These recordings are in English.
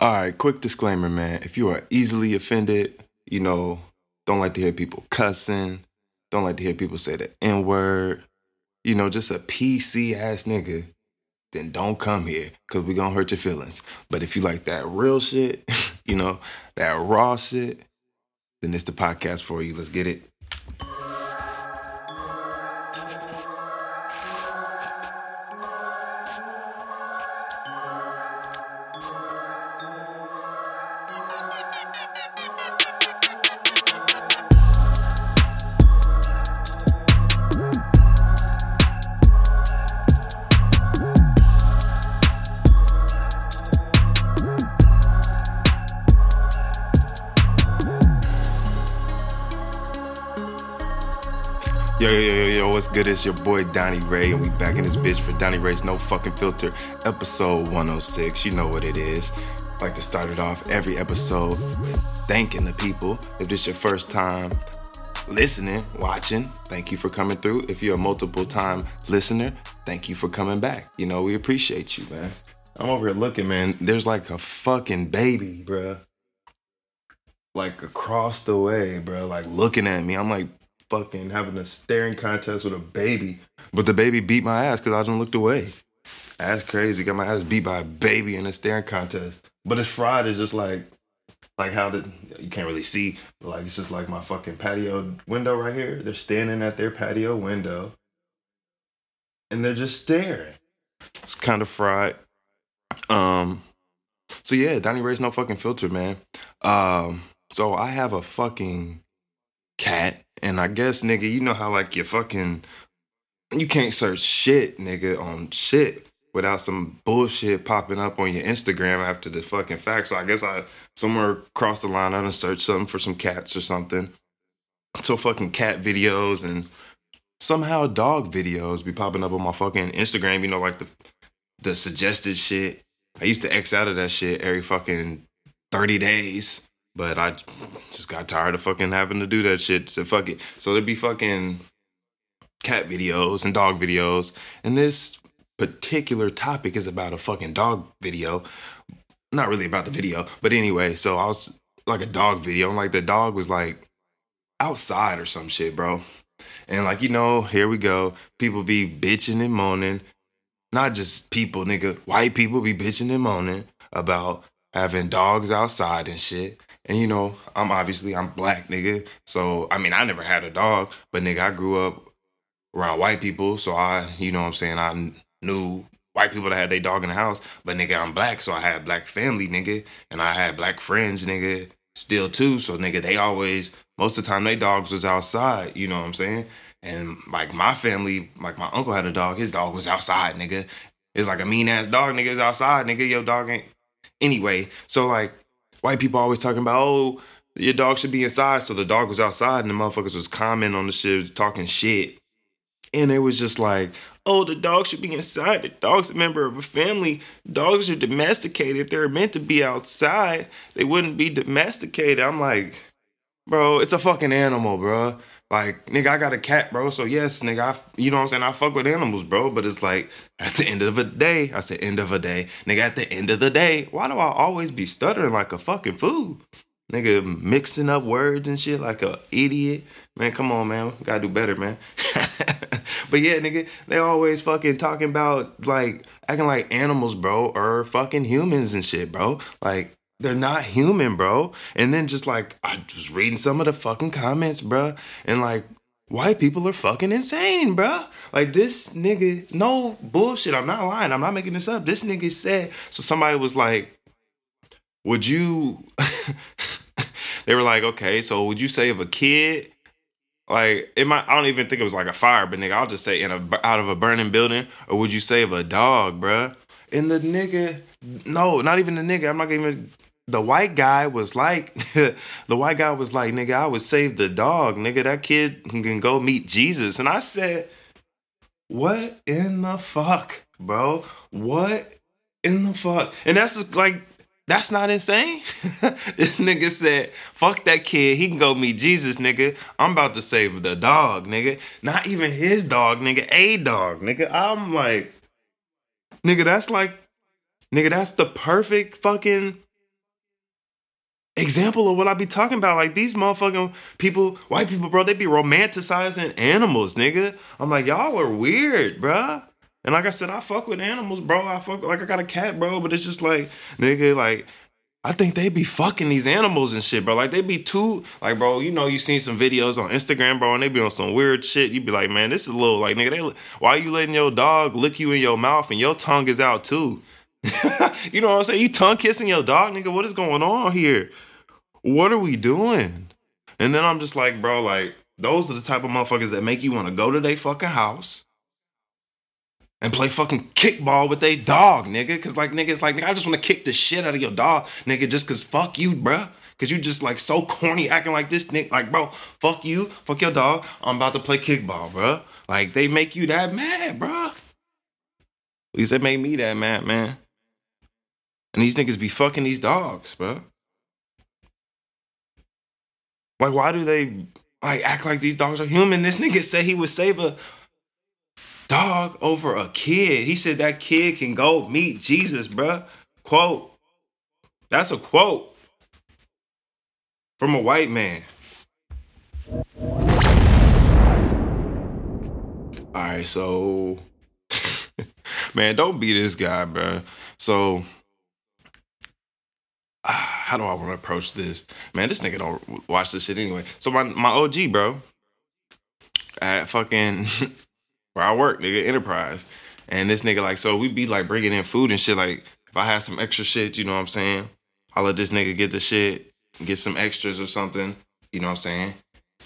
All right, quick disclaimer, man. If you are easily offended, you know, don't like to hear people cussing, don't like to hear people say the N word, you know, just a PC ass nigga, then don't come here because we gonna hurt your feelings. But if you like that real shit, you know, that raw shit, then it's the podcast for you. Let's get it. It's your boy Donnie Ray, and we back in this bitch for Donnie Ray's No Fucking Filter, episode 106. You know what it is. I like to start it off every episode thanking the people. If this your first time listening, watching, thank you for coming through. If you're a multiple time listener, thank you for coming back. You know, we appreciate you, man. I'm over here looking, man. There's like a fucking baby, bruh. Like across the way, bruh. Like looking at me. I'm like, fucking having a staring contest with a baby. But the baby beat my ass because I didn't looked away. That's crazy. Got my ass beat by a baby in a staring contest. But it's fried. It's just like, like how did you can't really see. Like it's just like my fucking patio window right here. They're standing at their patio window, and they're just staring. It's kind of fried. Um. So yeah, Donnie Ray's no fucking filter, man. Um. So I have a fucking cat and I guess, nigga, you know how like you fucking you can't search shit, nigga, on shit without some bullshit popping up on your Instagram after the fucking fact. So I guess I somewhere across the line I done searched something for some cats or something. So fucking cat videos and somehow dog videos be popping up on my fucking Instagram, you know, like the the suggested shit. I used to X out of that shit every fucking 30 days. But I just got tired of fucking having to do that shit. So fuck it. So there'd be fucking cat videos and dog videos. And this particular topic is about a fucking dog video. Not really about the video, but anyway, so I was like a dog video, and like the dog was like outside or some shit, bro. And like, you know, here we go. People be bitching and moaning. Not just people, nigga. White people be bitching and moaning about having dogs outside and shit. And you know, I'm obviously I'm black, nigga. So I mean, I never had a dog, but nigga, I grew up around white people, so I, you know, what I'm saying I knew white people that had their dog in the house. But nigga, I'm black, so I had black family, nigga, and I had black friends, nigga, still too. So nigga, they always most of the time they dogs was outside. You know what I'm saying? And like my family, like my uncle had a dog. His dog was outside, nigga. It's like a mean ass dog, nigga. It's outside, nigga. Your dog ain't. Anyway, so like white people always talking about, oh, your dog should be inside. So the dog was outside and the motherfuckers was commenting on the shit, talking shit. And it was just like, oh, the dog should be inside. The dog's a member of a family. Dogs are domesticated. If they're meant to be outside, they wouldn't be domesticated. I'm like, bro, it's a fucking animal, bro. Like, nigga, I got a cat, bro. So yes, nigga, I, you know what I'm saying? I fuck with animals, bro. But it's like, at the end of the day, I said end of a day. Nigga, at the end of the day, why do I always be stuttering like a fucking fool? Nigga, mixing up words and shit like a idiot. Man, come on, man. Gotta do better, man. but yeah, nigga, they always fucking talking about like acting like animals, bro, or fucking humans and shit, bro. Like, they're not human, bro. And then just like I was reading some of the fucking comments, bro, and like white people are fucking insane, bro. Like this nigga, no bullshit. I'm not lying. I'm not making this up. This nigga said so. Somebody was like, "Would you?" they were like, "Okay, so would you if a kid?" Like it might, I don't even think it was like a fire, but nigga, I'll just say in a out of a burning building, or would you of a dog, bruh? And the nigga, no, not even the nigga. I'm not even the white guy was like, the white guy was like, nigga, I would save the dog, nigga. That kid can go meet Jesus. And I said, what in the fuck, bro? What in the fuck? And that's just like, that's not insane. this nigga said, fuck that kid. He can go meet Jesus, nigga. I'm about to save the dog, nigga. Not even his dog, nigga. A dog, nigga. I'm like, nigga, that's like, nigga, that's the perfect fucking example of what I be talking about. Like these motherfucking people, white people, bro, they be romanticizing animals, nigga. I'm like, y'all are weird, bruh. And like I said, I fuck with animals, bro. I fuck like I got a cat, bro. But it's just like, nigga, like I think they be fucking these animals and shit, bro. Like they be too like, bro. You know, you seen some videos on Instagram, bro, and they be on some weird shit. You be like, man, this is a little like, nigga. They, why you letting your dog lick you in your mouth and your tongue is out too? you know what I'm saying? You tongue kissing your dog, nigga. What is going on here? What are we doing? And then I'm just like, bro, like those are the type of motherfuckers that make you want to go to their fucking house and play fucking kickball with their dog, nigga. Cause like nigga, it's like nigga, I just want to kick the shit out of your dog, nigga, just cause fuck you, bruh. Cause you just like so corny acting like this, nigga. Like, bro, fuck you, fuck your dog. I'm about to play kickball, bruh. Like they make you that mad, bruh. At least they made me that mad, man. And these niggas be fucking these dogs, bruh. Like, why do they like act like these dogs are human? This nigga said he would save a dog over a kid. He said that kid can go meet Jesus, bruh. Quote. That's a quote from a white man. All right, so man, don't be this guy, bro. So how do I want to approach this? Man, this nigga don't watch this shit anyway. So my my OG, bro, at fucking where I work, nigga, Enterprise. And this nigga, like, so we be like bringing in food and shit. Like, if I have some extra shit, you know what I'm saying? I'll let this nigga get the shit, get some extras or something. You know what I'm saying?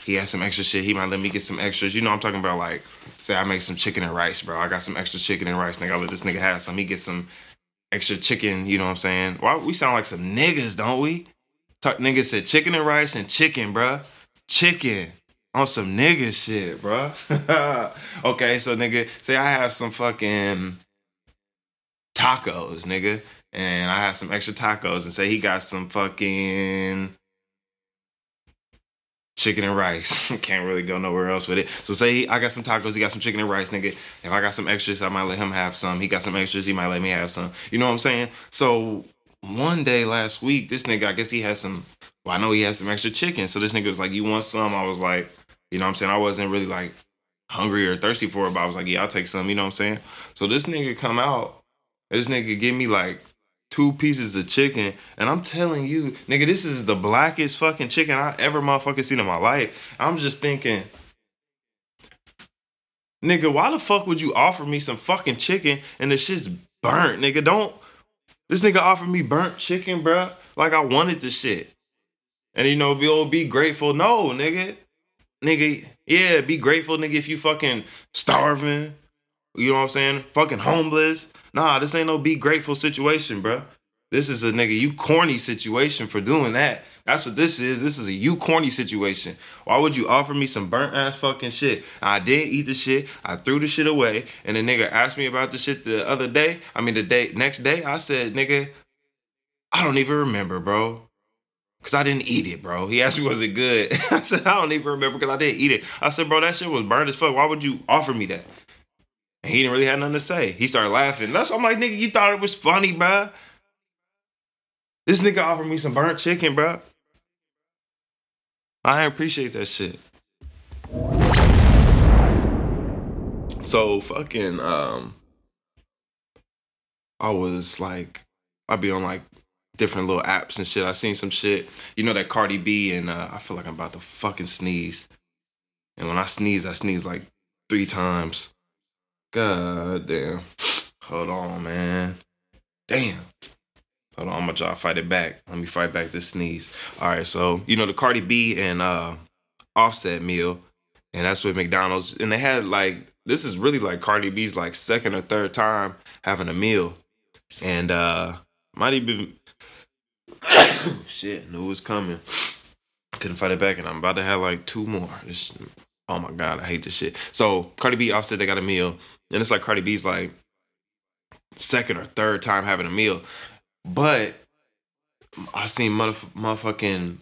He has some extra shit. He might let me get some extras. You know I'm talking about? Like, say I make some chicken and rice, bro. I got some extra chicken and rice. Nigga, I'll let this nigga have some. He get some extra chicken. You know what I'm saying? Why we sound like some niggas, don't we? Talk, nigga said chicken and rice and chicken, bro. Chicken on some nigga shit, bro. okay, so nigga, say I have some fucking tacos, nigga, and I have some extra tacos, and say he got some fucking chicken and rice. Can't really go nowhere else with it. So say he, I got some tacos, he got some chicken and rice, nigga. If I got some extras, I might let him have some. He got some extras, he might let me have some. You know what I'm saying? So one day last week, this nigga, I guess he had some. Well, I know he had some extra chicken. So this nigga was like, "You want some?" I was like, you know what I'm saying? I wasn't really like hungry or thirsty for it, but I was like, yeah, I'll take some, you know what I'm saying? So this nigga come out, this nigga give me like two pieces of chicken, and I'm telling you, nigga, this is the blackest fucking chicken I ever motherfucking seen in my life. I'm just thinking, nigga, why the fuck would you offer me some fucking chicken and the shit's burnt, nigga? Don't this nigga offered me burnt chicken, bruh, like I wanted the shit. And you know, be oh, be grateful. No, nigga nigga, yeah, be grateful, nigga, if you fucking starving. You know what I'm saying? Fucking homeless. Nah, this ain't no be grateful situation, bro. This is a nigga you corny situation for doing that. That's what this is. This is a you corny situation. Why would you offer me some burnt ass fucking shit? I didn't eat the shit. I threw the shit away. And the nigga asked me about the shit the other day. I mean the day next day. I said, nigga, I don't even remember, bro. Cause I didn't eat it, bro. He asked me, was it good? I said, I don't even remember because I didn't eat it. I said, bro, that shit was burnt as fuck. Why would you offer me that? And he didn't really have nothing to say. He started laughing. That's I'm like, nigga, you thought it was funny, bro. This nigga offered me some burnt chicken, bro. I appreciate that shit. So fucking um I was like I'd be on like different little apps and shit. I seen some shit. You know that Cardi B and uh, I feel like I'm about to fucking sneeze. And when I sneeze, I sneeze like three times. God damn. Hold on, man. Damn. Hold on, I'm gonna try to fight it back. Let me fight back this sneeze. All right, so you know the Cardi B and uh Offset meal, and that's with McDonald's, and they had like this is really like Cardi B's like second or third time having a meal, and uh might even Shit, knew it was coming. Couldn't fight it back, and I'm about to have like two more. This, oh my god, I hate this shit. So Cardi B Offset they got a meal, and it's like Cardi B's like second or third time having a meal, but I seen motherf- motherfucking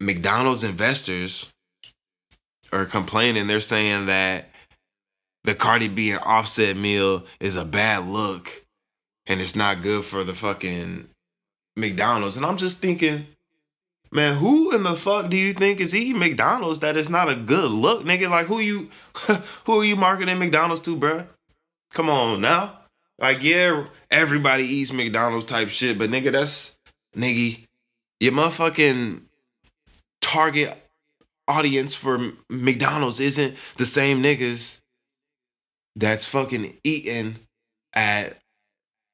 McDonald's investors are complaining. They're saying that the Cardi B and Offset meal is a bad look, and it's not good for the fucking McDonald's, and I'm just thinking, man, who in the fuck do you think is eating McDonald's that is not a good look, nigga? Like who you, who are you marketing McDonald's to, bruh? Come on now. Like, yeah, everybody eats McDonald's type shit, but nigga, that's nigga, your motherfucking target audience for McDonald's isn't the same niggas that's fucking eating at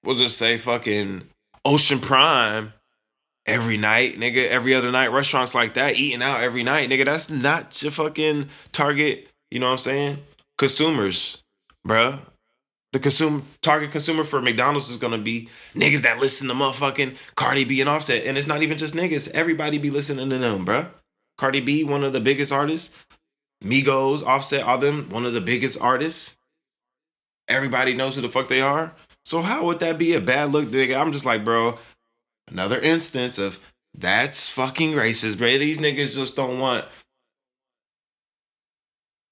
we'll just say fucking Ocean Prime every night, nigga, every other night, restaurants like that, eating out every night, nigga. That's not your fucking target, you know what I'm saying? Consumers, bruh. The consumer target consumer for McDonald's is gonna be niggas that listen to motherfucking Cardi B and Offset, and it's not even just niggas. Everybody be listening to them, bruh. Cardi B, one of the biggest artists. Migos, Offset, all them, one of the biggest artists. Everybody knows who the fuck they are. So how would that be a bad look, nigga? I'm just like, bro, another instance of that's fucking racist, bro. These niggas just don't want,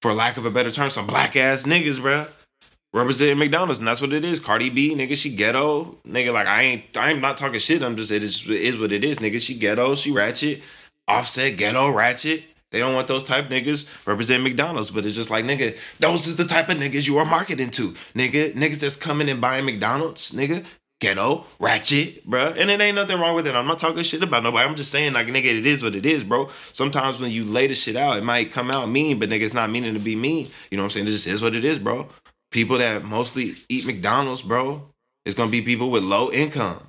for lack of a better term, some black ass niggas, bro representing McDonald's, and that's what it is. Cardi B, nigga, she ghetto, nigga. Like I ain't, I'm not talking shit. I'm just it is, it is what it is, nigga. She ghetto, she ratchet, offset ghetto ratchet. They don't want those type niggas represent McDonald's, but it's just like nigga, those is the type of niggas you are marketing to, nigga. Niggas that's coming and buying McDonald's, nigga. Ghetto, ratchet, bro. And it ain't nothing wrong with it. I'm not talking shit about nobody. I'm just saying, like, nigga, it is what it is, bro. Sometimes when you lay the shit out, it might come out mean, but nigga, it's not meaning to be mean. You know what I'm saying? It just is what it is, bro people that mostly eat McDonald's, bro, it's gonna be people with low income.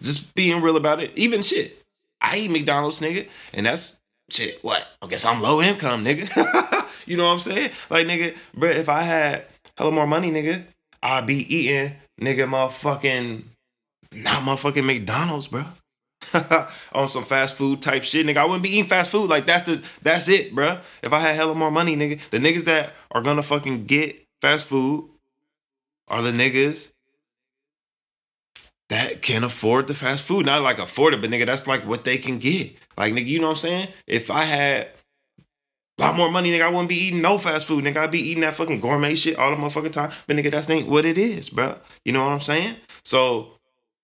Just being real about it. Even shit. I eat McDonald's, nigga, and that's shit. What? I guess I'm low income, nigga. you know what I'm saying? Like, nigga, bro, if I had hella more money, nigga, I'd be eating, nigga, motherfucking, not motherfucking McDonald's, bro. on some fast food type shit, nigga. I wouldn't be eating fast food. Like that's the that's it, bro. If I had hella more money, nigga, the niggas that are gonna fucking get fast food are the niggas that can afford the fast food. Not like afford it, but nigga, that's like what they can get. Like, nigga, you know what I'm saying? If I had a lot more money, nigga, I wouldn't be eating no fast food. Nigga, I'd be eating that fucking gourmet shit all the motherfucking time. But nigga, that's ain't what it is, bro. You know what I'm saying? So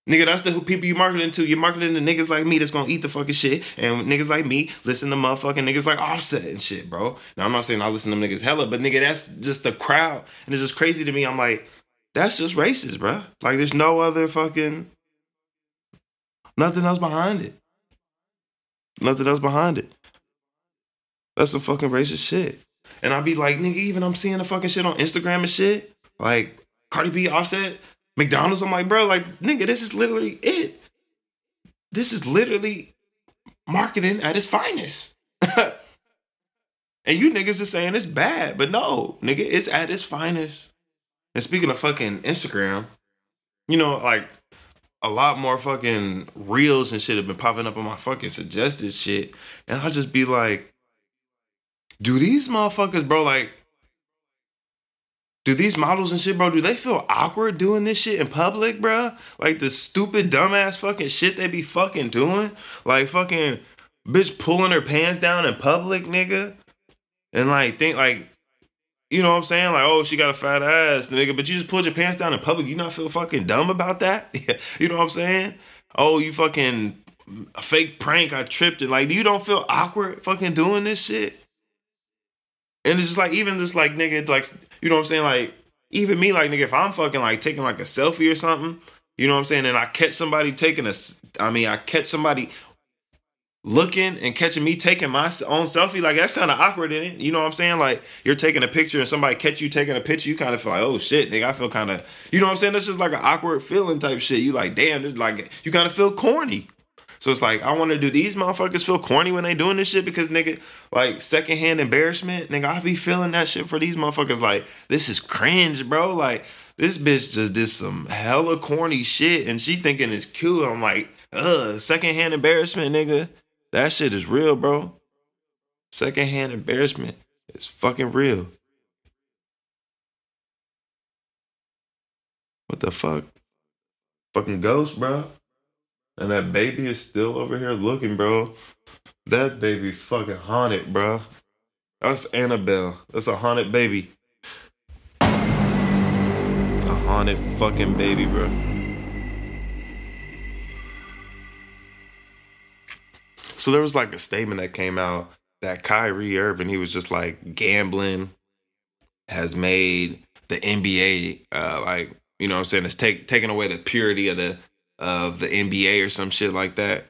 Nigga, that's the people you marketing to. You're marketing to niggas like me that's gonna eat the fucking shit. And niggas like me listen to motherfucking niggas like Offset and shit, bro. Now, I'm not saying I listen to them niggas hella, but nigga, that's just the crowd. And it's just crazy to me. I'm like, that's just racist, bro. Like, there's no other fucking, nothing else behind it. Nothing else behind it. That's some fucking racist shit. And I'll be like, nigga, even I'm seeing the fucking shit on Instagram and shit. Like, Cardi B Offset McDonald's. I'm like, bro, like, nigga, this is literally it. This is literally marketing at its finest. and you niggas are saying it's bad, but no, nigga, it's at its finest. And speaking of fucking Instagram, you know, like a lot more fucking reels and shit have been popping up on my fucking suggested shit. And I'll just be like, do these motherfuckers, bro, like, do these models and shit, bro, do they feel awkward doing this shit in public, bro? Like the stupid, dumbass fucking shit they be fucking doing? Like fucking bitch pulling her pants down in public, nigga? And like think like, you know what I'm saying? Like, oh, she got a fat ass, nigga, but you just pulled your pants down in public. You not feel fucking dumb about that? you know what I'm saying? Oh, you fucking a fake prank. I tripped it. like, you don't feel awkward fucking doing this shit? And it's just like even just like nigga, like you know what I'm saying? Like even me, like nigga, if I'm fucking like taking like a selfie or something, you know what I'm saying? And I catch somebody taking a, I mean, I catch somebody looking and catching me taking my own selfie, like that's kind of awkward in it. You know what I'm saying? Like you're taking a picture and somebody catch you taking a picture, you kind of feel like, oh shit, nigga, I feel kind of, you know what I'm saying? That's just like an awkward feeling type shit. You like, damn, this like you kind of feel corny. So it's like I want to do these motherfuckers feel corny when they doing this shit because nigga, like secondhand embarrassment, nigga, I be feeling that shit for these motherfuckers. Like this is cringe, bro. Like this bitch just did some hella corny shit and she thinking it's cute. I'm like, ugh, secondhand embarrassment, nigga. That shit is real, bro. Secondhand embarrassment is fucking real. What the fuck? Fucking ghost, bro. And that baby is still over here looking, bro. That baby fucking haunted, bro. That's Annabelle. That's a haunted baby. It's a haunted fucking baby, bro. So there was like a statement that came out that Kyrie Irving, he was just like gambling has made the NBA uh like you know what I'm saying it's take taking away the purity of the of the NBA or some shit like that.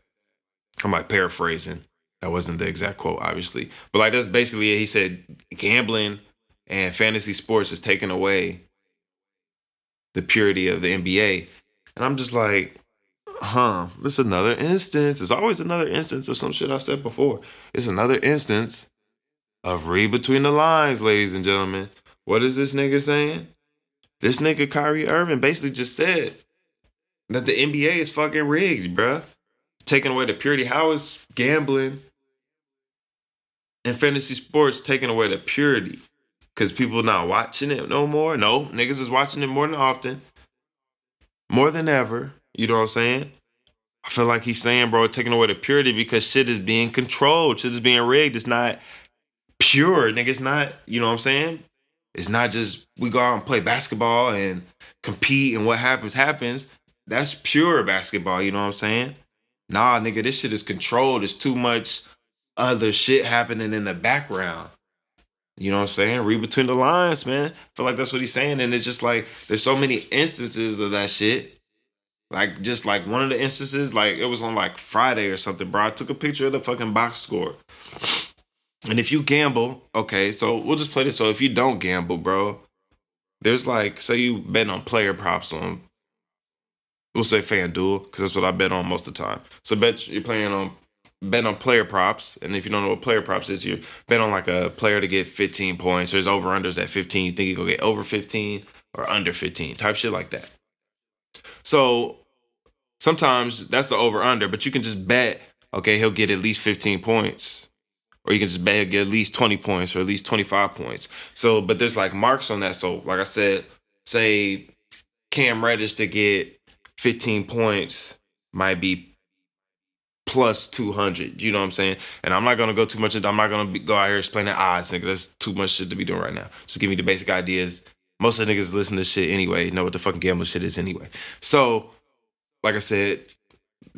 I'm like paraphrasing. That wasn't the exact quote, obviously. But like that's basically it. He said gambling and fantasy sports is taking away the purity of the NBA. And I'm just like, huh, this is another instance. It's always another instance of some shit I've said before. It's another instance of read between the lines, ladies and gentlemen. What is this nigga saying? This nigga Kyrie Irving basically just said that the NBA is fucking rigged, bruh. Taking away the purity. How is gambling and fantasy sports taking away the purity? Because people not watching it no more. No, niggas is watching it more than often. More than ever. You know what I'm saying? I feel like he's saying, bro, taking away the purity because shit is being controlled. Shit is being rigged. It's not pure, nigga. It's not, you know what I'm saying? It's not just we go out and play basketball and compete and what happens, happens. That's pure basketball, you know what I'm saying? Nah, nigga, this shit is controlled. There's too much other shit happening in the background. You know what I'm saying? Read between the lines, man. I feel like that's what he's saying. And it's just like there's so many instances of that shit. Like just like one of the instances, like it was on like Friday or something, bro. I took a picture of the fucking box score. And if you gamble, okay, so we'll just play this. So if you don't gamble, bro, there's like, say you bet on player props on, we'll say FanDuel, because that's what I bet on most of the time. So bet you're playing on bet on player props, and if you don't know what player props is, you bet on like a player to get 15 points. There's over unders at 15. You think you go get over 15 or under 15, type shit like that. So sometimes that's the over under, but you can just bet, okay, he'll get at least 15 points. Or you can just bet he'll get at least 20 points or at least 25 points. So, but there's like marks on that. So, like I said, say Cam Reddish to get 15 points might be plus 200. You know what I'm saying? And I'm not going to go too much into I'm not going to go out here explaining odds, nigga. That's too much shit to be doing right now. Just give me the basic ideas. Most of the niggas listen to shit anyway, know what the fucking gambling shit is anyway. So, like I said,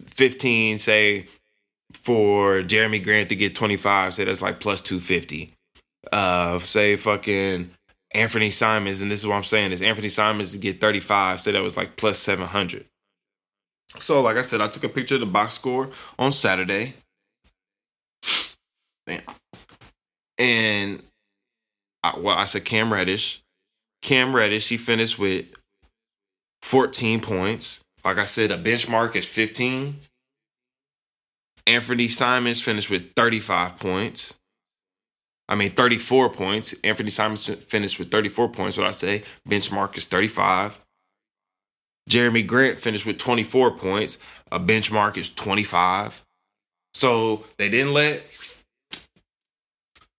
15, say, for Jerami Grant to get 25, say that's like plus 250. Uh, say fucking Anthony Simons, and this is what I'm saying is Anthony Simons to get 35, say that was like plus 700. So, like I said, I took a picture of the box score on Saturday. Damn. And I, well, I said Cam Reddish. Cam Reddish, he finished with 14 points. Like I said, a benchmark is 15. Anthony Simons finished with 35 points. I mean, 34 points. Anthony Simons finished with 34 points. What I say, benchmark is 35. Jerami Grant finished with 24 points. A benchmark is 25. So they didn't let.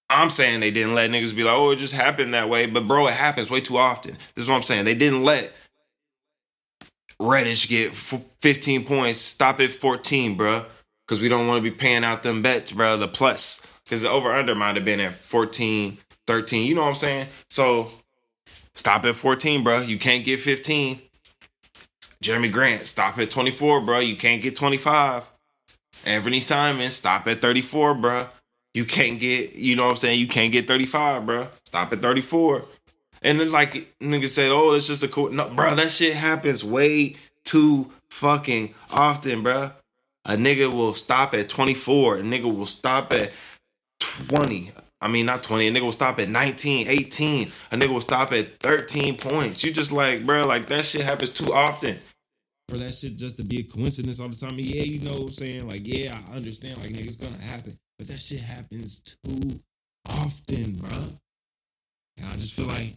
I'm saying they didn't let niggas be like, oh, it just happened that way. But bro, it happens way too often. This is what I'm saying. They didn't let Reddish get 15 points. Stop at 14, bro. Because we don't want to be paying out them bets, bro. The plus. Because the over under might have been at 14, 13. You know what I'm saying? So stop at 14, bro. You can't get 15. Jerami Grant, stop at 24, bro. You can't get 25. Anthony Simon, stop at 34, bro. You can't get, you know what I'm saying? You can't get 35, bro. Stop at 34. And then like nigga said, oh, it's just a cool. No, bro, that shit happens way too fucking often, bro. A nigga will stop at 24. A nigga will stop at 20. I mean, not 20. A nigga will stop at 19, 18. A nigga will stop at 13 points. You just like, bro, like that shit happens too often for that shit just to be a coincidence all the time. Yeah, you know what I'm saying? Like, yeah, I understand. Like, nigga, it's gonna happen. But that shit happens too often, bro. And I just feel like,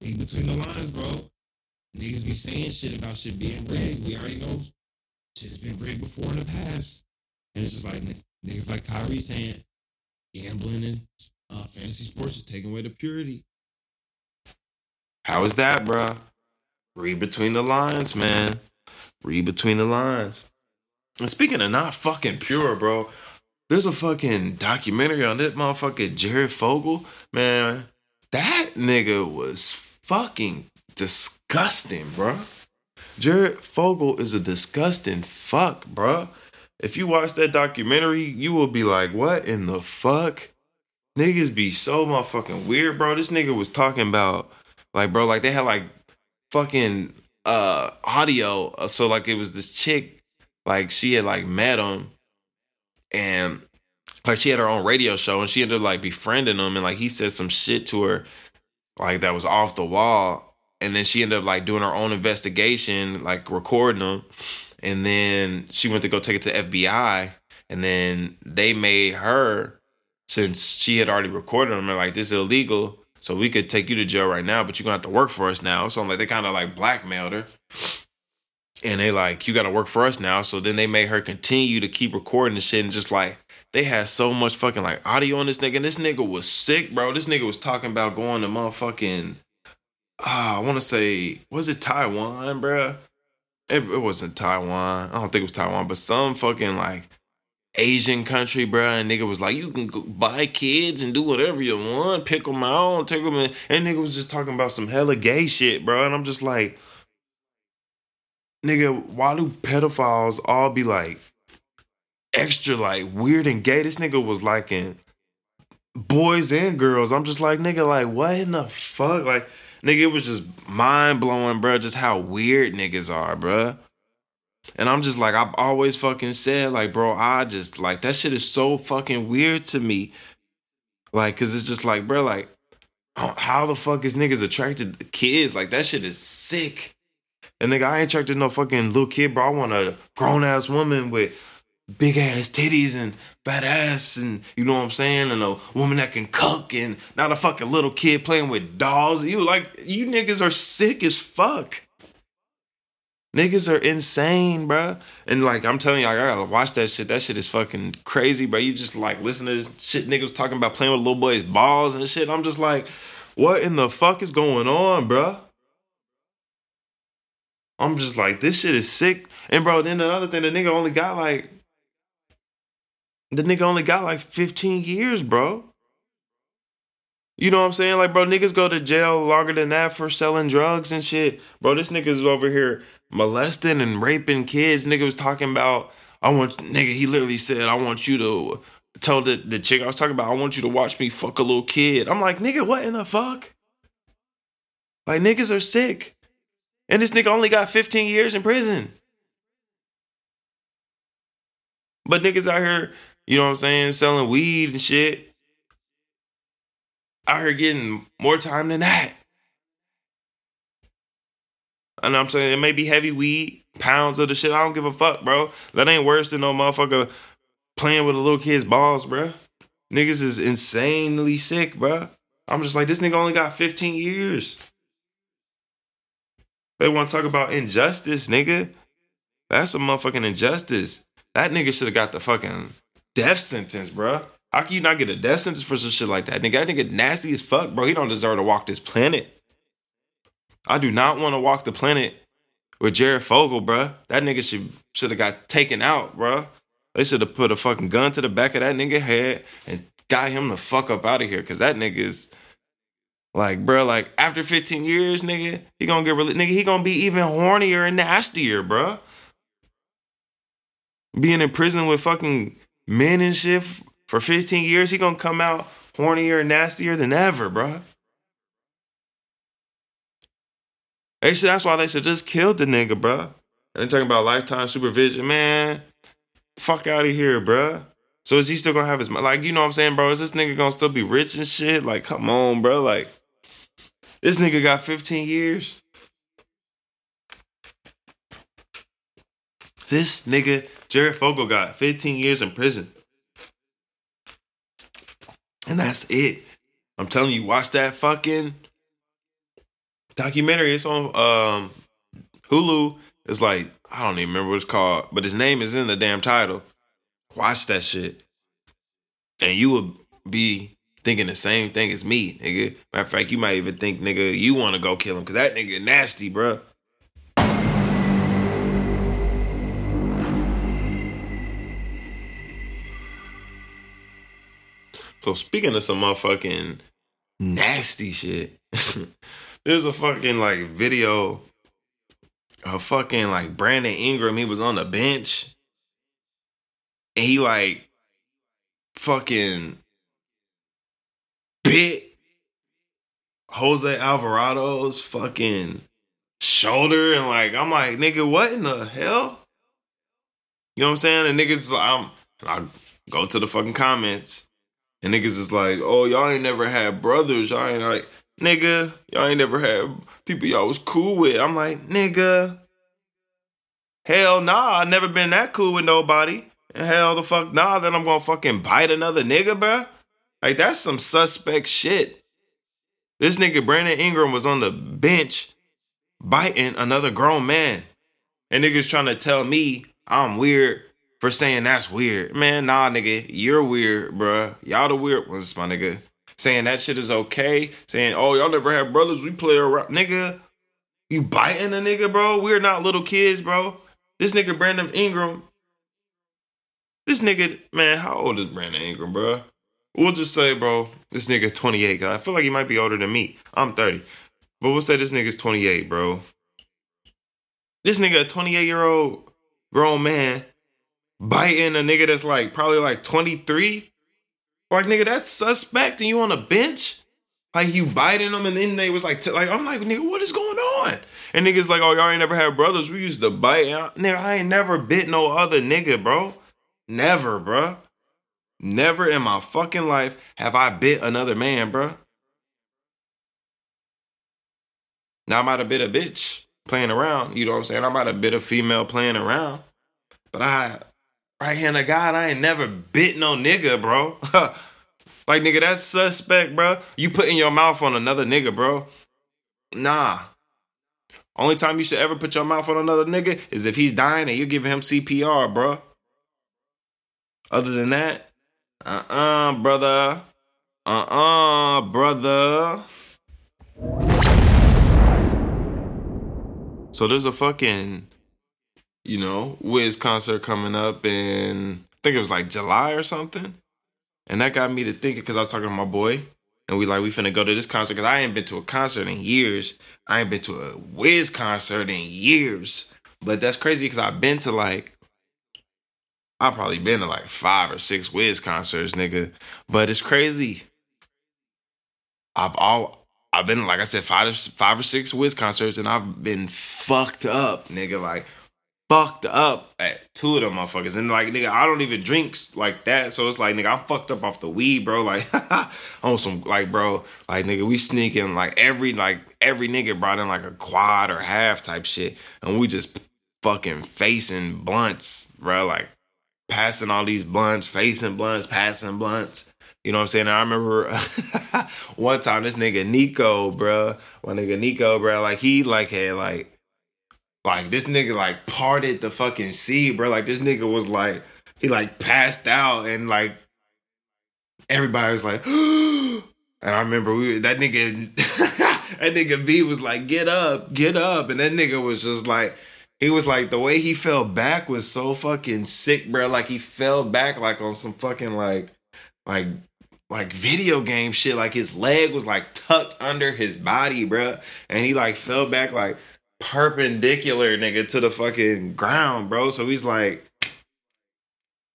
in between the lines, bro, niggas be saying shit about shit being rigged. We already know shit's been rigged before in the past. And it's just like, niggas like Kyrie saying, gambling and uh, fantasy sports is taking away the purity. How is that, bro? Read between the lines, man. Read between the lines. And speaking of not fucking pure, bro, there's a fucking documentary on that motherfucker Jared Fogle. Man, that nigga was fucking disgusting, bro. Jared Fogle is a disgusting fuck, bro. If you watch that documentary, you will be like, what in the fuck? Niggas be so motherfucking weird, bro. This nigga was talking about, like, bro, like they had like fucking uh audio. Uh, so like it was this chick, like she had like met him and like she had her own radio show and she ended up like befriending him and like he said some shit to her like that was off the wall and then she ended up like doing her own investigation like recording them and then she went to go take it to FBI and then they made her since she had already recorded them like this is illegal so we could take you to jail right now but you're gonna have to work for us now. So I'm like they kind of like blackmailed her. And they like you got to work for us now. So then they made her continue to keep recording the shit and just like they had so much fucking like audio on this nigga. And this nigga was sick bro. This nigga was talking about going to motherfucking ah, i want to say was it taiwan bro it, it wasn't taiwan i don't think it was taiwan but some fucking like Asian country, bro, and nigga was like, you can buy kids and do whatever you want, pick them out, take them in. And nigga was just talking about some hella gay shit, bro. And I'm just like, nigga, why do pedophiles all be like extra like weird and gay? This nigga was liking boys and girls. I'm just like, nigga, like what in the fuck? Like, nigga, it was just mind blowing, bro. Just how weird niggas are, bro. And I'm just like, I've always fucking said, like, bro, I just like that shit is so fucking weird to me. Like, cause it's just like, bro, like, oh, how the fuck is niggas attracted to kids? Like, that shit is sick. And nigga, I ain't attracted to no fucking little kid, bro. I want a grown ass woman with big ass titties and fat ass and you know what I'm saying? And a woman that can cook and not a fucking little kid playing with dolls. You like you niggas are sick as fuck. Niggas are insane, bro. And like I'm telling you, I gotta watch that shit. That shit is fucking crazy, bro. You just like listen to this shit niggas talking about playing with little boys' balls and shit. I'm just like, what in the fuck is going on, bro? I'm just like, this shit is sick. And bro, then another thing, the nigga only got like the nigga only got like 15 years, bro. You know what I'm saying? Like, bro, niggas go to jail longer than that for selling drugs and shit. Bro, this nigga's over here molesting and raping kids. Nigga was talking about, I want, nigga, he literally said, I want you to tell the, the chick I was talking about, I want you to watch me fuck a little kid. I'm like, nigga, what in the fuck? Like, niggas are sick. And this nigga only got 15 years in prison. But niggas out here, you know what I'm saying, selling weed and shit out here getting more time than that. And I'm saying it may be heavy weed, pounds of the shit. I don't give a fuck, bro. That ain't worse than no motherfucker playing with a little kid's balls, bro. Niggas is insanely sick, bro. I'm just like, this nigga only got 15 years. They want to talk about injustice, nigga. That's a motherfucking injustice. That nigga should have got the fucking death sentence, bro. How can you not get a death sentence for some shit like that? Nigga, that nigga nasty as fuck, bro. He don't deserve to walk this planet. I do not want to walk the planet with Jared Fogle, bro. That nigga should should have got taken out, bro. They should have put a fucking gun to the back of that nigga head and got him the fuck up out of here. Cause that nigga is like, bro, like after 15 years, nigga, he gonna get really, nigga, he gonna be even hornier and nastier, bro. Being in prison with fucking men and shit for 15 years, he gonna come out hornier and nastier than ever, bro. They should, that's why they should just kill the nigga, bro. And talking about lifetime supervision, man. Fuck out of here, bro. So is he still gonna have his like? You know what I'm saying, bro? Is this nigga gonna still be rich and shit? Like, come on, bro. Like, this nigga got 15 years. This nigga, Jared Fogle, got 15 years in prison. And that's it. I'm telling you, watch that fucking documentary. It's on um, Hulu. It's like, I don't even remember what it's called, but his name is in the damn title. Watch that shit. And you will be thinking the same thing as me, nigga. Matter of fact, you might even think, nigga, you want to go kill him because that nigga nasty, bro. So speaking of some motherfucking nasty shit, there's a fucking like video of fucking like Brandon Ingram. He was on the bench and he like fucking bit Jose Alvarado's fucking shoulder and like I'm like, nigga, what in the hell? You know what I'm saying? And niggas I'm I go to the fucking comments and niggas is like, oh, y'all ain't never had brothers. Y'all ain't like, nigga, y'all ain't never had people y'all was cool with. I'm like, nigga, hell nah, I never been that cool with nobody. And hell the fuck nah, then I'm gonna fucking bite another nigga, bruh. Like that's some suspect shit. This nigga Brandon Ingram was on the bench biting another grown man. And niggas trying to tell me I'm weird for saying that's weird. Man, nah, nigga, you're weird, bruh. Y'all the weird ones, my nigga. Saying that shit is okay. Saying, oh, y'all never had brothers, we play around. Nigga, you biting a nigga, bro? We're not little kids, bro. This nigga Brandon Ingram. This nigga, man, how old is Brandon Ingram, bro? We'll just say, bro, this nigga 28. I feel like he might be older than me. I'm 30. But we'll say this nigga's 28, bro. This nigga, a 28 year old grown man, biting a nigga that's like probably like 23. Like, nigga, that's suspect and you on a bench? Like, you biting them and then they was like, t- like I'm like, nigga, what is going on? And niggas like, oh, y'all ain't never had brothers. We used to bite. And I, nigga, I ain't never bit no other nigga, bro. Never, bro. Never in my fucking life have I bit another man, bro. Now I might have bit a bitch playing around, you know what I'm saying? I might have bit a female playing around. But I right hand of God, I ain't never bit no nigga, bro. like nigga, that's suspect, bro. You putting your mouth on another nigga, bro. Nah. Only time you should ever put your mouth on another nigga is if he's dying and you're giving him CPR, bro. Other than that, uh-uh, brother. Uh-uh, brother. So there's a fucking, you know, Wiz concert coming up in, I think it was like July or something. And that got me to thinking because I was talking to my boy. And we like, we finna go to this concert because I ain't been to a concert in years. I ain't been to a Wiz concert in years. But that's crazy because I've been to like I've probably been to like five or six Wiz concerts, nigga. But it's crazy. I've all I've been like I said five or five or six Wiz concerts, and I've been fucked up, nigga. Like fucked up at two of them motherfuckers, and like nigga, I don't even drink like that, so it's like nigga, I'm fucked up off the weed, bro. Like on some like bro, like nigga, we sneaking like every like every nigga brought in like a quad or half type shit, and we just fucking facing blunts, bro. Like passing all these blunts, facing blunts, passing blunts. You know what I'm saying? I remember one time this nigga Nico, bro, one nigga Nico, bro, like he like had like, like this nigga like parted the fucking sea, bro. Like this nigga was like, he like passed out and like everybody was like, and I remember we that nigga, that nigga B was like, get up, get up, and that nigga was just like he was like the way he fell back was so fucking sick, bro. Like he fell back like on some fucking like like like video game shit. Like his leg was like tucked under his body, bro. And he like fell back like perpendicular, nigga, to the fucking ground, bro. So he's like,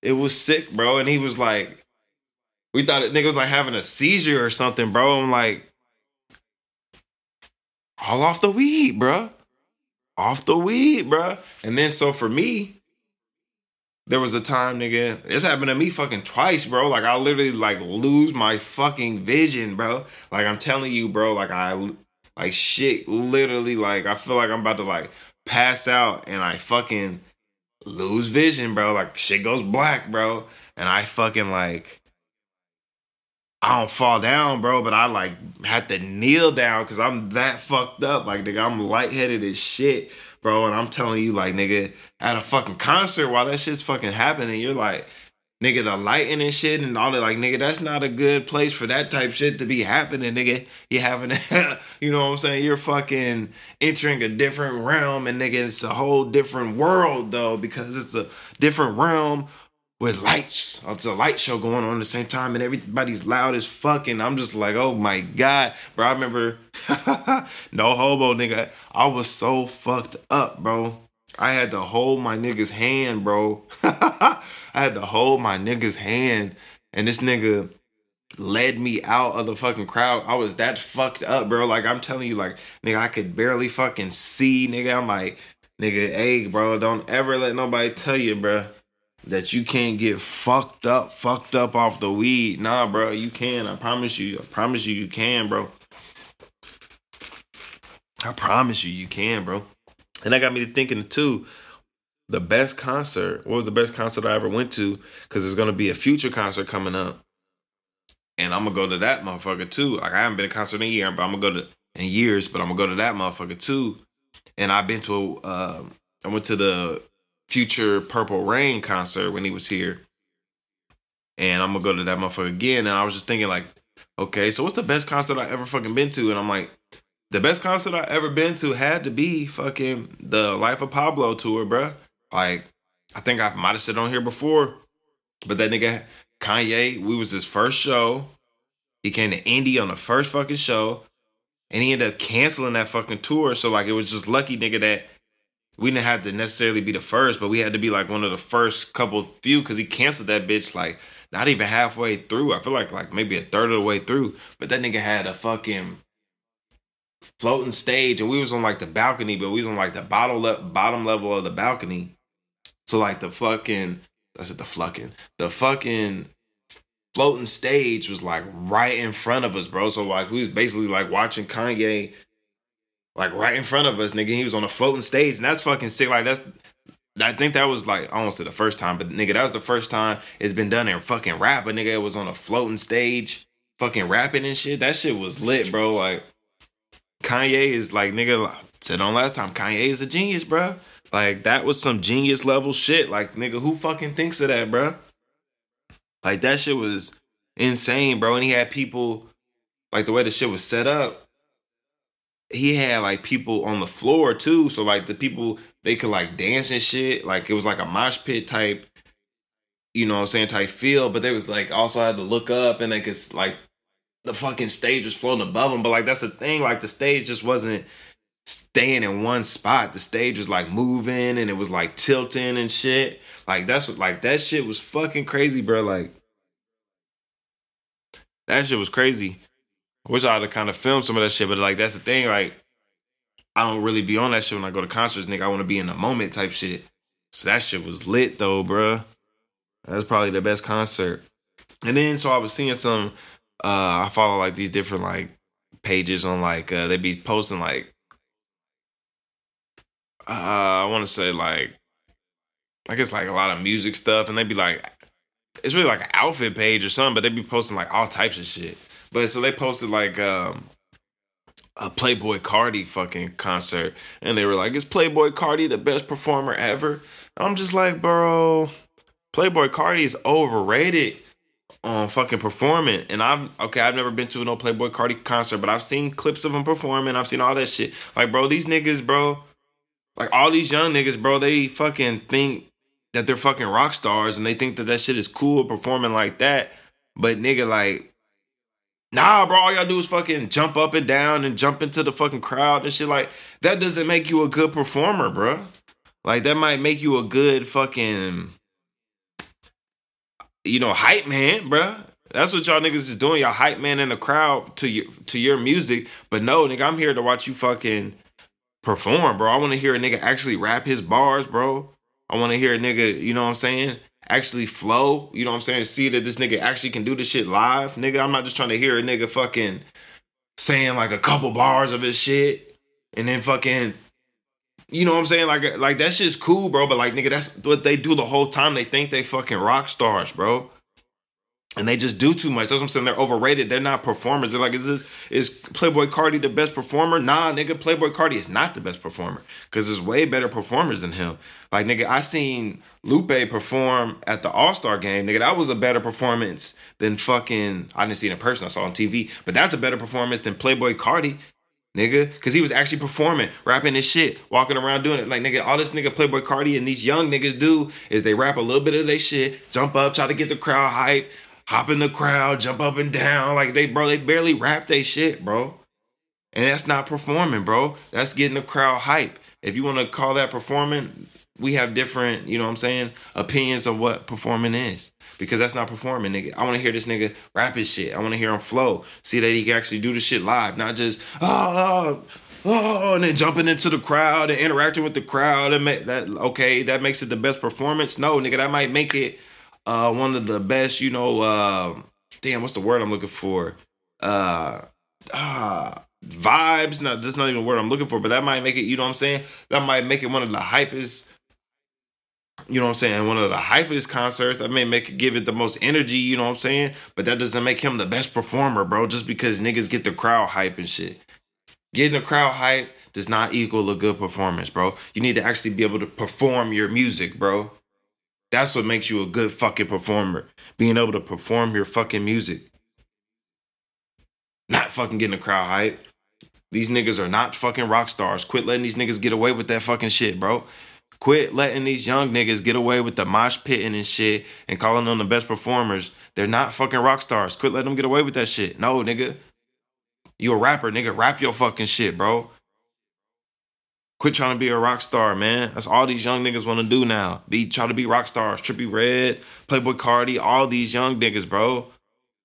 it was sick, bro. And he was like, we thought it nigga was like having a seizure or something, bro. I'm like, all off the weed, bro off the weed, bro. And then so for me, there was a time, nigga. This happened to me fucking twice, bro. Like I literally like lose my fucking vision, bro. Like I'm telling you, bro. Like I like shit. Literally, like I feel like I'm about to like pass out and I fucking lose vision, bro. Like shit goes black, bro. And I fucking like I don't fall down, bro, but I like had to kneel down because I'm that fucked up. Like, nigga, I'm lightheaded as shit, bro. And I'm telling you, like, nigga, at a fucking concert while that shit's fucking happening, you're like, nigga, the lighting and shit and all that. Like, nigga, that's not a good place for that type shit to be happening, nigga. You having, you know what I'm saying? You're fucking entering a different realm, and nigga, it's a whole different world though because it's a different realm with lights. It's a light show going on at the same time, and everybody's loud as fucking. I'm just like, oh my god, bro. I remember, no hobo, nigga. I was so fucked up, bro. I had to hold my nigga's hand, bro. I had to hold my nigga's hand, and this nigga led me out of the fucking crowd. I was that fucked up, bro. Like I'm telling you, like nigga, I could barely fucking see, nigga. I'm like, nigga, hey, bro, don't ever let nobody tell you, bro, that you can't get fucked up, fucked up off the weed. Nah, bro, you can. I promise you. I promise you, you can, bro. I promise you, you can, bro. And that got me to thinking too. The best concert. What was the best concert I ever went to? Because there's gonna be a future concert coming up, and I'm gonna go to that motherfucker too. Like I haven't been to concert in a year, but I'm gonna go to in years, but I'm gonna go to that motherfucker too. And I've been to. Uh, I went to the future Purple Rain concert when he was here, and I'm gonna go to that motherfucker again. And I was just thinking like, okay, so what's the best concert I ever fucking been to? And I'm like, the best concert I ever been to had to be fucking the Life of Pablo tour, bruh. Like, I think I might have said on here before, but that nigga Kanye, we was his first show. He came to Indy on the first fucking show, and he ended up canceling that fucking tour. So like, it was just lucky, nigga, that we didn't have to necessarily be the first, but we had to be like one of the first couple few because he canceled that bitch like not even halfway through. I feel like like maybe a third of the way through. But that nigga had a fucking floating stage, and we was on like the balcony, but we was on like the bottom le- bottom level of the balcony. So like the fucking I said the fucking the fucking floating stage was like right in front of us, bro. So like we was basically like watching Kanye like right in front of us, nigga. He was on a floating stage, and that's fucking sick. Like that's I think that was like I won't say the first time, but nigga, that was the first time it's been done in fucking rap. But nigga, it was on a floating stage, fucking rapping and shit. That shit was lit, bro. Like Kanye is like nigga said on last time. Kanye is a genius, bro. Like that was some genius level shit. Like nigga, who fucking thinks of that, bro? Like that shit was insane, bro. And he had people like the way the shit was set up. He had like people on the floor too, so like the people they could like dance and shit. Like it was like a mosh pit type, you know what I'm saying, type feel. But they was like also had to look up and they could like the fucking stage was floating above him. But like that's the thing, like the stage just wasn't staying in one spot. The stage was like moving and it was like tilting and shit. Like that's like that shit was fucking crazy, bro. Like that shit was crazy. I wish I had have kind of filmed some of that shit, but like that's the thing, like I don't really be on that shit when I go to concerts, nigga. I want to be in the moment type shit. So that shit was lit though, bro. That's probably the best concert. And then so I was seeing some uh I follow like these different like pages on like uh they be posting like uh I want to say like I guess like a lot of music stuff and they be like it's really like an outfit page or something, but they be posting like all types of shit. But so they posted like um a Playboi Carti fucking concert and they were like, Is Playboi Carti the best performer ever? I'm just like, bro, Playboi Carti is overrated on fucking performing. And I've okay, I've never been to no Playboi Carti concert, but I've seen clips of him performing. I've seen all that shit. Like, bro, these niggas, bro, like all these young niggas, bro, they fucking think that they're fucking rock stars and they think that that shit is cool performing like that. But nigga, like, nah, bro, all y'all do is fucking jump up and down and jump into the fucking crowd and shit. Like, that doesn't make you a good performer, bro. Like, that might make you a good fucking you know, hype man, bruh. That's what y'all niggas is doing. Y'all hype man in the crowd to your to your music. But no, nigga, I'm here to watch you fucking perform, bro. I want to hear a nigga actually rap his bars, bro. I want to hear a nigga, you know what I'm saying, actually flow. You know what I'm saying? See that this nigga actually can do this shit live, nigga. I'm not just trying to hear a nigga fucking saying like a couple bars of his shit and then fucking you know what I'm saying? Like, like that shit's cool, bro. But like, nigga, that's what they do the whole time. They think they fucking rock stars, bro. And they just do too much. That's what I'm saying. They're overrated. They're not performers. They're like, is this is Playboi Carti the best performer? Nah, nigga, Playboi Carti is not the best performer. Cause there's way better performers than him. Like, nigga, I seen Lupe perform at the All-Star game. Nigga, that was a better performance than fucking I didn't see it in person, I saw it on TV. But that's a better performance than Playboi Carti nigga. Cause he was actually performing, rapping his shit, walking around doing it. Like, nigga, all this nigga Playboi Carti and these young niggas do is they rap a little bit of their shit, jump up, try to get the crowd hype, hop in the crowd, jump up and down. Like they, bro, they barely rap they shit, bro. And that's not performing, bro. That's getting the crowd hype. if you want to call that performing, we have different, you know what I'm saying, opinions on what performing is. Because that's not performing, nigga. I want to hear this nigga rap his shit. I want to hear him flow. See that he can actually do the shit live, not just oh, oh, oh and then jumping into the crowd and interacting with the crowd and make that okay, that makes it the best performance. No, nigga, that might make it uh one of the best, you know, uh damn, what's the word I'm looking for? Uh vibes. No, that's not even a word I'm looking for, but that might make it, you know what I'm saying? That might make it one of the hypest you know what I'm saying, one of the hypest concerts. That may make give it the most energy, you know what I'm saying? But that doesn't make him the best performer, bro, just because niggas get the crowd hype and shit. Getting the crowd hype does not equal a good performance, bro. You need to actually be able to perform your music, bro. That's what makes you a good fucking performer. Being able to perform your fucking music. Not fucking getting the crowd hype. These niggas are not fucking rock stars. Quit letting these niggas get away with that fucking shit, bro. Quit letting these young niggas get away with the mosh pitting and shit and calling them the best performers. They're not fucking rock stars. Quit letting them get away with that shit. No, nigga. You a rapper, nigga. Rap your fucking shit, bro. Quit trying to be a rock star, man. That's all these young niggas want to do now. Be try to be rock stars. Trippie Redd, Playboi Carti, all these young niggas, bro.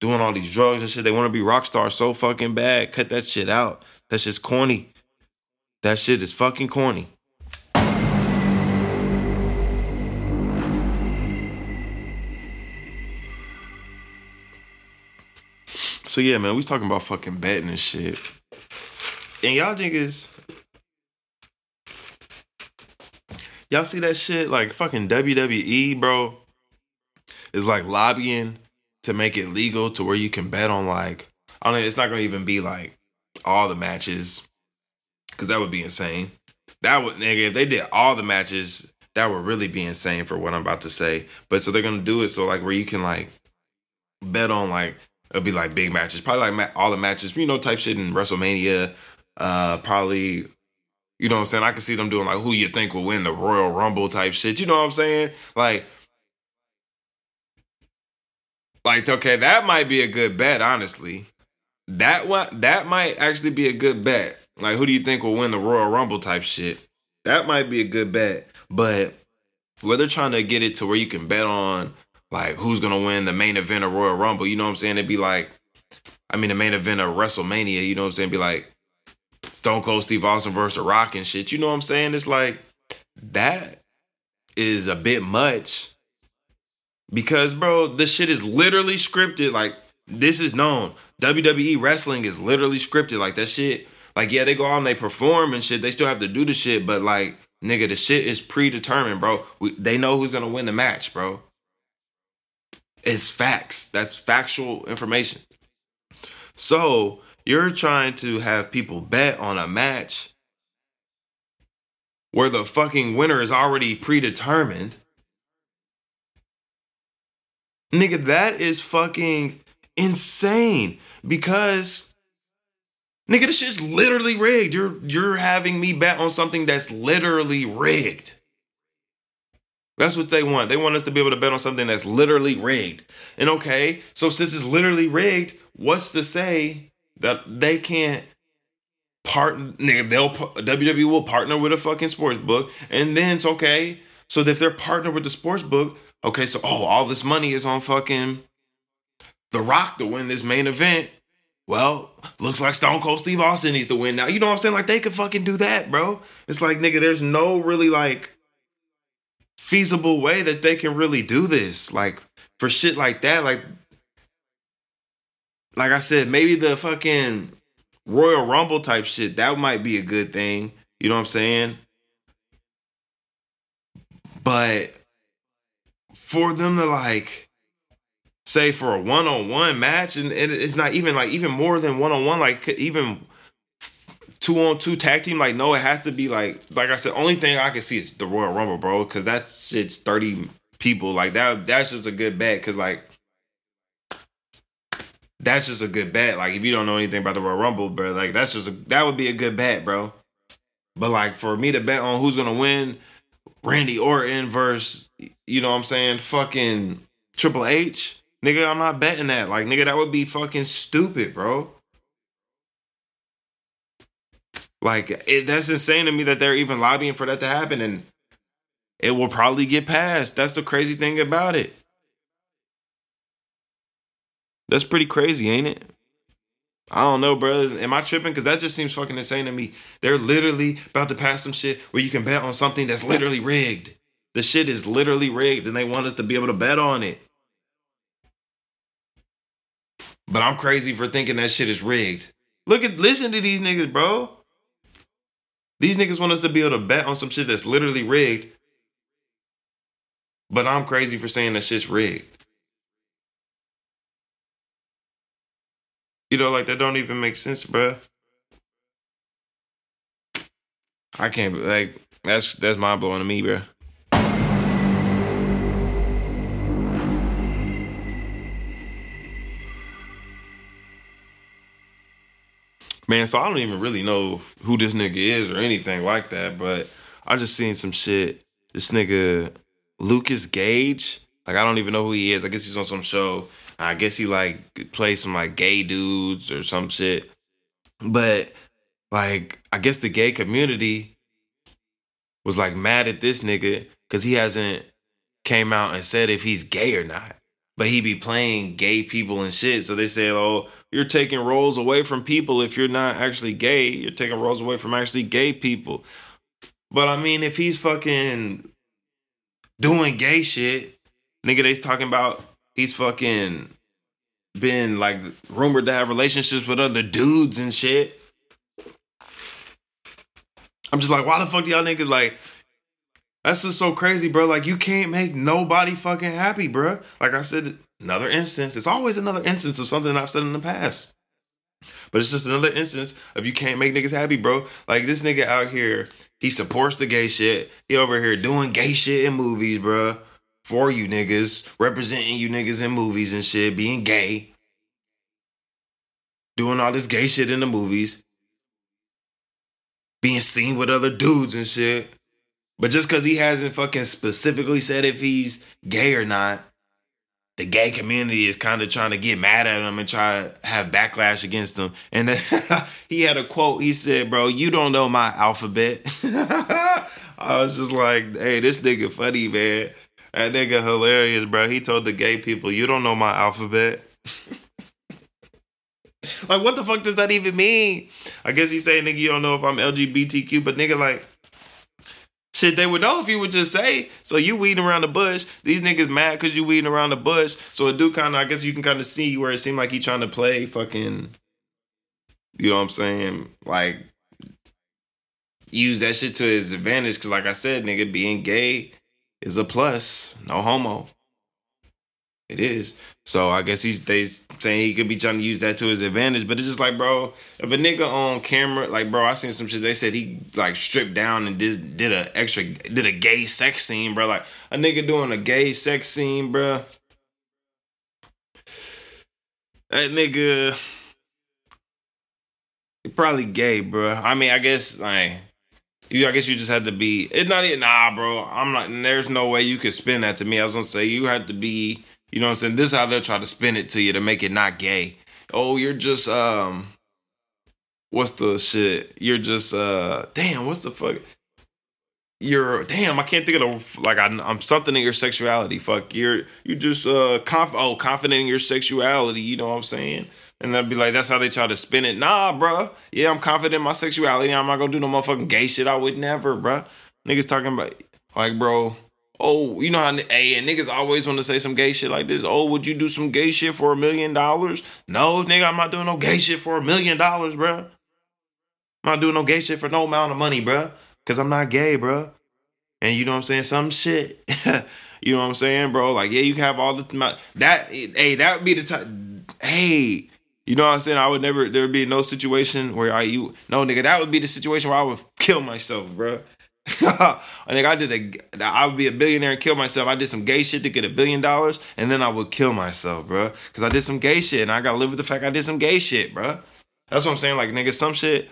Doing all these drugs and shit. They want to be rock stars so fucking bad. Cut that shit out. That's just corny. That shit is fucking corny. So yeah, man, we talking about fucking betting and shit. And y'all niggas, y'all see that shit? Like fucking WWE, bro, is like lobbying to make it legal to where you can bet on like I don't know. It's not gonna even be like all the matches because that would be insane. That would nigga if they did all the matches, that would really be insane for what I'm about to say. But so they're gonna do it so like where you can like bet on like it'll be like big matches, probably like all the matches, you know, type shit in WrestleMania. Uh, probably, you know what I'm saying? I can see them doing like who you think will win the Royal Rumble type shit. You know what I'm saying? Like, like okay, that might be a good bet, honestly. That one, that might actually be a good bet. Like, who do you think will win the Royal Rumble type shit? That might be a good bet, but where they're trying to get it to where you can bet on like who's gonna win the main event of Royal Rumble. You know what I'm saying? It'd be like, I mean, the main event of WrestleMania. You know what I'm saying? It'd be like Stone Cold Steve Austin versus The Rock and shit. You know what I'm saying? It's like that is a bit much because, bro, this shit is literally scripted. Like this is known. WWE wrestling is literally scripted. Like that shit. Like yeah, they go out and they perform and shit. They still have to do the shit, but like nigga, the shit is predetermined, bro. We, they know who's gonna win the match, bro. It's facts. That's factual information. So you're trying to have people bet on a match where the fucking winner is already predetermined. Nigga, that is fucking insane because nigga, this shit's literally rigged. You're you're having me bet on something that's literally rigged. That's what they want. They want us to be able to bet on something that's literally rigged. And okay, so since it's literally rigged, what's to say that they can't part nigga, they'll WWE will partner with a fucking sports book and then it's okay. So if they're partnered with the sports book, okay, so oh, all this money is on fucking The Rock to win this main event. Well, looks like Stone Cold Steve Austin needs to win now. You know what I'm saying? Like they could fucking do that, bro. It's like nigga, there's no really like feasible way that they can really do this. Like for shit like that, like like I said, maybe the fucking Royal Rumble type shit, that might be a good thing. You know what I'm saying? But for them to like say for a one-on-one match and, and it's not even like even more than one-on-one like even two on two tag team. Like, no, it has to be like, like I said, only thing I can see is the Royal Rumble, bro, because that shit's thirty people. Like that, that's just a good bet. Because like, that's just a good bet. Like, if you don't know anything about the Royal Rumble, bro, like that's just a, that would be a good bet, bro. But like for me to bet on who's gonna win, Randy Orton versus, you know what I'm saying, fucking Triple H, nigga, I'm not betting that. Like, nigga, that would be fucking stupid, bro. Like it, that's insane to me that they're even lobbying for that to happen, and it will probably get passed. That's the crazy thing about it. That's pretty crazy, ain't it? I don't know, bro. Am I tripping? Because that just seems fucking insane to me. They're literally about to pass some shit where you can bet on something that's literally rigged. The shit is literally rigged, and they want us to be able to bet on it. But I'm crazy for thinking that shit is rigged. Look at, listen to these niggas, bro. These niggas want us to be able to bet on some shit that's literally rigged. But I'm crazy for saying that shit's rigged. You know, like that don't even make sense, bro. I can't like that's that's mind blowing to me, bro. Man, so I don't even really know who this nigga is or anything like that, but I just seen some shit. This nigga Lucas Gage, like I don't even know who he is. I guess he's on some show I guess he like plays some like gay dudes or some shit. But like I guess the gay community was like mad at this nigga because he hasn't came out and said if he's gay or not. But he be playing gay people and shit. So they say, oh, you're taking roles away from people if you're not actually gay. You're taking roles away from actually gay people. But I mean, if he's fucking doing gay shit, nigga, they's talking about he's fucking been like rumored to have relationships with other dudes and shit. I'm just like, why the fuck do y'all niggas like? That's just so crazy, bro. Like, you can't make nobody fucking happy, bro. Like I said, another instance. It's always another instance of something I've said in the past. But it's just another instance of you can't make niggas happy, bro. Like this nigga out here, he supports the gay shit. He over here doing gay shit in movies, bro for you niggas, representing you niggas in movies and shit, being gay, doing all this gay shit in the movies, being seen with other dudes and shit. But just because he hasn't fucking specifically said if he's gay or not, the gay community is kind of trying to get mad at him and try to have backlash against him. And he had a quote. He said, "Bro, you don't know my alphabet." I was just like, "Hey, this nigga funny, man." That nigga hilarious, bro. He told the gay people, "You don't know my alphabet." like, what the fuck does that even mean? I guess he's saying, "Nigga, you don't know if I'm LGBTQ," but nigga, like, shit, they would know if you would just say. So you weeding around the bush. These niggas mad because you weeding around the bush. So it do kind of, I guess you can kind of see where it seemed like he trying to play fucking. You know what I'm saying? Like, use that shit to his advantage. Cause like I said, nigga, being gay is a plus. No homo. It is. So I guess he's they saying he could be trying to use that to his advantage. But it's just like, bro, if a nigga on camera, like, bro, I seen some shit. They said he like stripped down and did did a extra did a gay sex scene, bro. Like a nigga doing a gay sex scene, bro. That nigga, probably gay, bro. I mean, I guess like you, I guess you just had to be. It's not even nah, bro. I'm not. There's no way you could spin that to me. I was gonna say you had to be. You know what I'm saying? This is how they'll try to spin it to you to make it not gay. Oh, you're just um. What's the shit? You're just uh. Damn. What's the fuck? You're damn. I can't think of the like. I, am something in your sexuality. Fuck. You're you just uh. Conf, oh, confident in your sexuality. You know what I'm saying? And they'll be like, that's how they try to spin it. Nah, bro. Yeah, I'm confident in my sexuality. I'm not gonna do no motherfucking gay shit. I would never, bro. Niggas talking about like, bro. Oh, you know how? Hey, and niggas always want to say some gay shit like this. Oh, would you do some gay shit for a million dollars? No, nigga, I'm not doing no gay shit for a million dollars, bro. I'm not doing no gay shit for no amount of money, bro. Cause I'm not gay, bro. And you know what I'm saying? Some shit. you know what I'm saying, bro? Like, yeah, you can have all the that. Hey, that would be the time. Hey, you know what I'm saying? I would never. There would be no situation where I you no nigga. That would be the situation where I would kill myself, bro. Think I did a. I would be a billionaire and kill myself. I did some gay shit to get a billion dollars, and then I would kill myself, bro. Because I did some gay shit, and I gotta live with the fact I did some gay shit, bro. That's what I'm saying. Like nigga, some shit.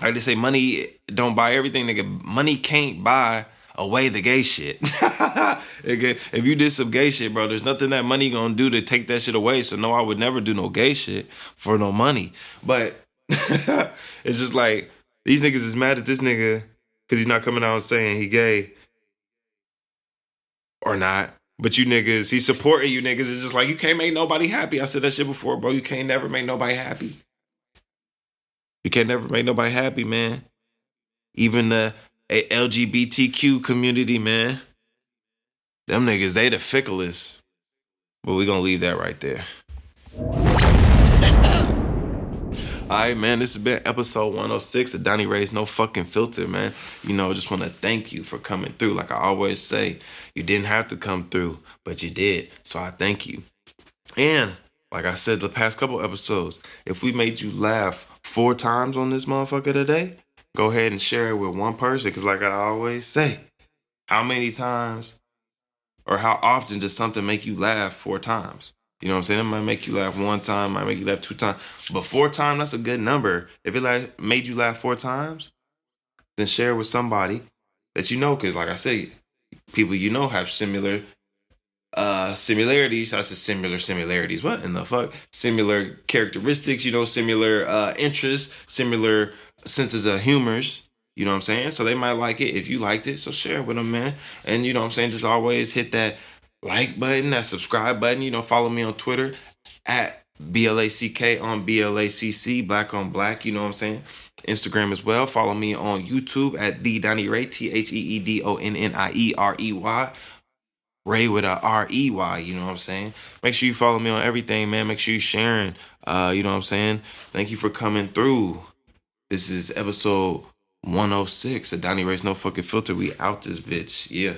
I just say money don't buy everything, nigga. Money can't buy away the gay shit. if you did some gay shit, bro, there's nothing that money gonna do to take that shit away. So no, I would never do no gay shit for no money. But it's just like These niggas is mad at this nigga because he's not coming out saying he gay or not. But you niggas, he's supporting you niggas. It's just like you can't make nobody happy. I said that shit before, bro. You can't never make nobody happy. You can't never make nobody happy, man. Even the LGBTQ community, man. Them niggas, they the ficklest. But we gonna leave that right there. All right, man. This has been episode 106 of Donnie Rey's No Fucking Filter, man. You know, just want to thank you for coming through. Like I always say, you didn't have to come through, but you did. So I thank you. And like I said the past couple episodes, if we made you laugh four times on this motherfucker today, go ahead and share it with one person. Cause like I always say, how many times or how often does something make you laugh four times? You know what I'm saying? It might make you laugh one time, might make you laugh two times. But four times, that's a good number. If it like made you laugh four times, then share with somebody that you know. Cause like I say, people you know have similar uh similarities. I said similar similarities. What in the fuck? Similar characteristics, you know, similar uh interests, similar senses of humors. You know what I'm saying? So they might like it if you liked it. So share with them, man. And you know what I'm saying? Just always hit that like button, that subscribe button. You know, follow me on Twitter at BLACK on BLACC, Black on Black. You know what I'm saying? Instagram as well. Follow me on YouTube at the Donnie Rey, T H E E D O N N I E R E Y. Ray with a R E Y, you know what I'm saying? Make sure you follow me on everything, man. Make sure you sharing. Uh, you know what I'm saying? Thank you for coming through. This is episode 106 of Donnie Rey's No Fucking Filter. We out this bitch. Yeah.